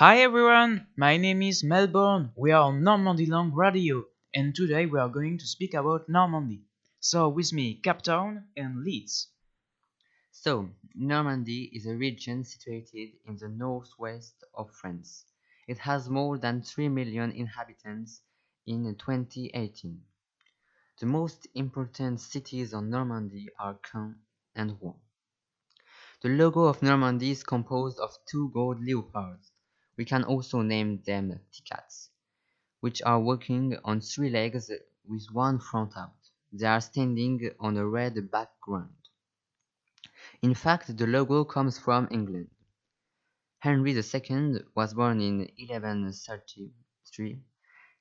Hi everyone, my name is Melbourne. We are on Normandy Long Radio, and today we are going to speak about Normandy. So, with me, Cape Town and Leeds. So, Normandy is a region situated in the northwest of France. It has more than 3 million inhabitants in 2018. The most important cities on Normandy are Caen and Rouen. The logo of Normandy is composed of two gold leopards. We can also name them ticats, which are walking on three legs with one front out. They are standing on a red background. In fact, the logo comes from England. Henry II was born in 1133.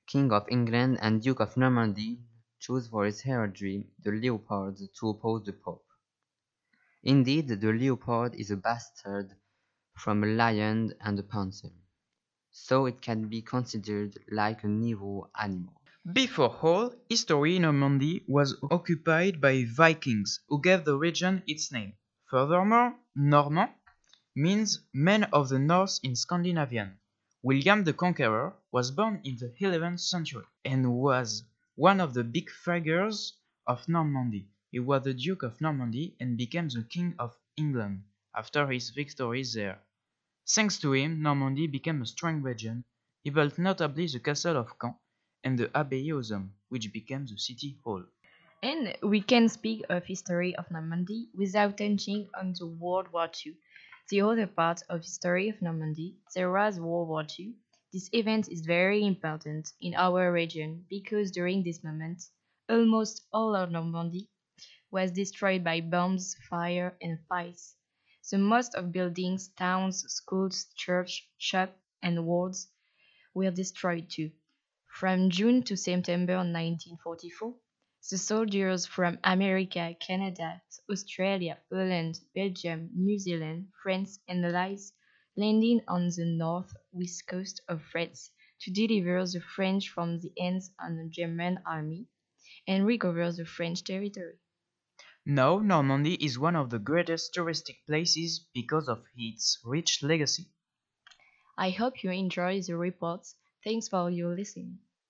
King of England and Duke of Normandy chose for his heraldry the leopard to oppose the Pope. Indeed, the leopard is a bastard from a lion and a panther, so it can be considered like a evil animal. Before all, history in Normandy was occupied by Vikings, who gave the region its name. Furthermore, Normand means men of the north in Scandinavian. William the Conqueror was born in the 11th century and was one of the big figures of Normandy. He was the Duke of Normandy and became the King of England after his victories there. Thanks to him, Normandy became a strong region. He built notably the castle of Caen and the Abbaye aux Hommes, which became the city hall. And we can speak of history of Normandy without touching on the World War II. The other part of history of Normandy, there was World War II. This event is very important in our region because during this moment, almost all of Normandy was destroyed by bombs, fire, and fires. So most of buildings, towns, schools, church, shop, and wards were destroyed too. From June to September 1944, the soldiers from America, Canada, Australia, Poland, Belgium, New Zealand, France, and the allies landed on the north west coast of France to deliver the French from the hands of the German army and recover the French territory. Now, Normandy is one of the greatest touristic places because of its rich legacy. I hope you enjoy the report. Thanks for your listening.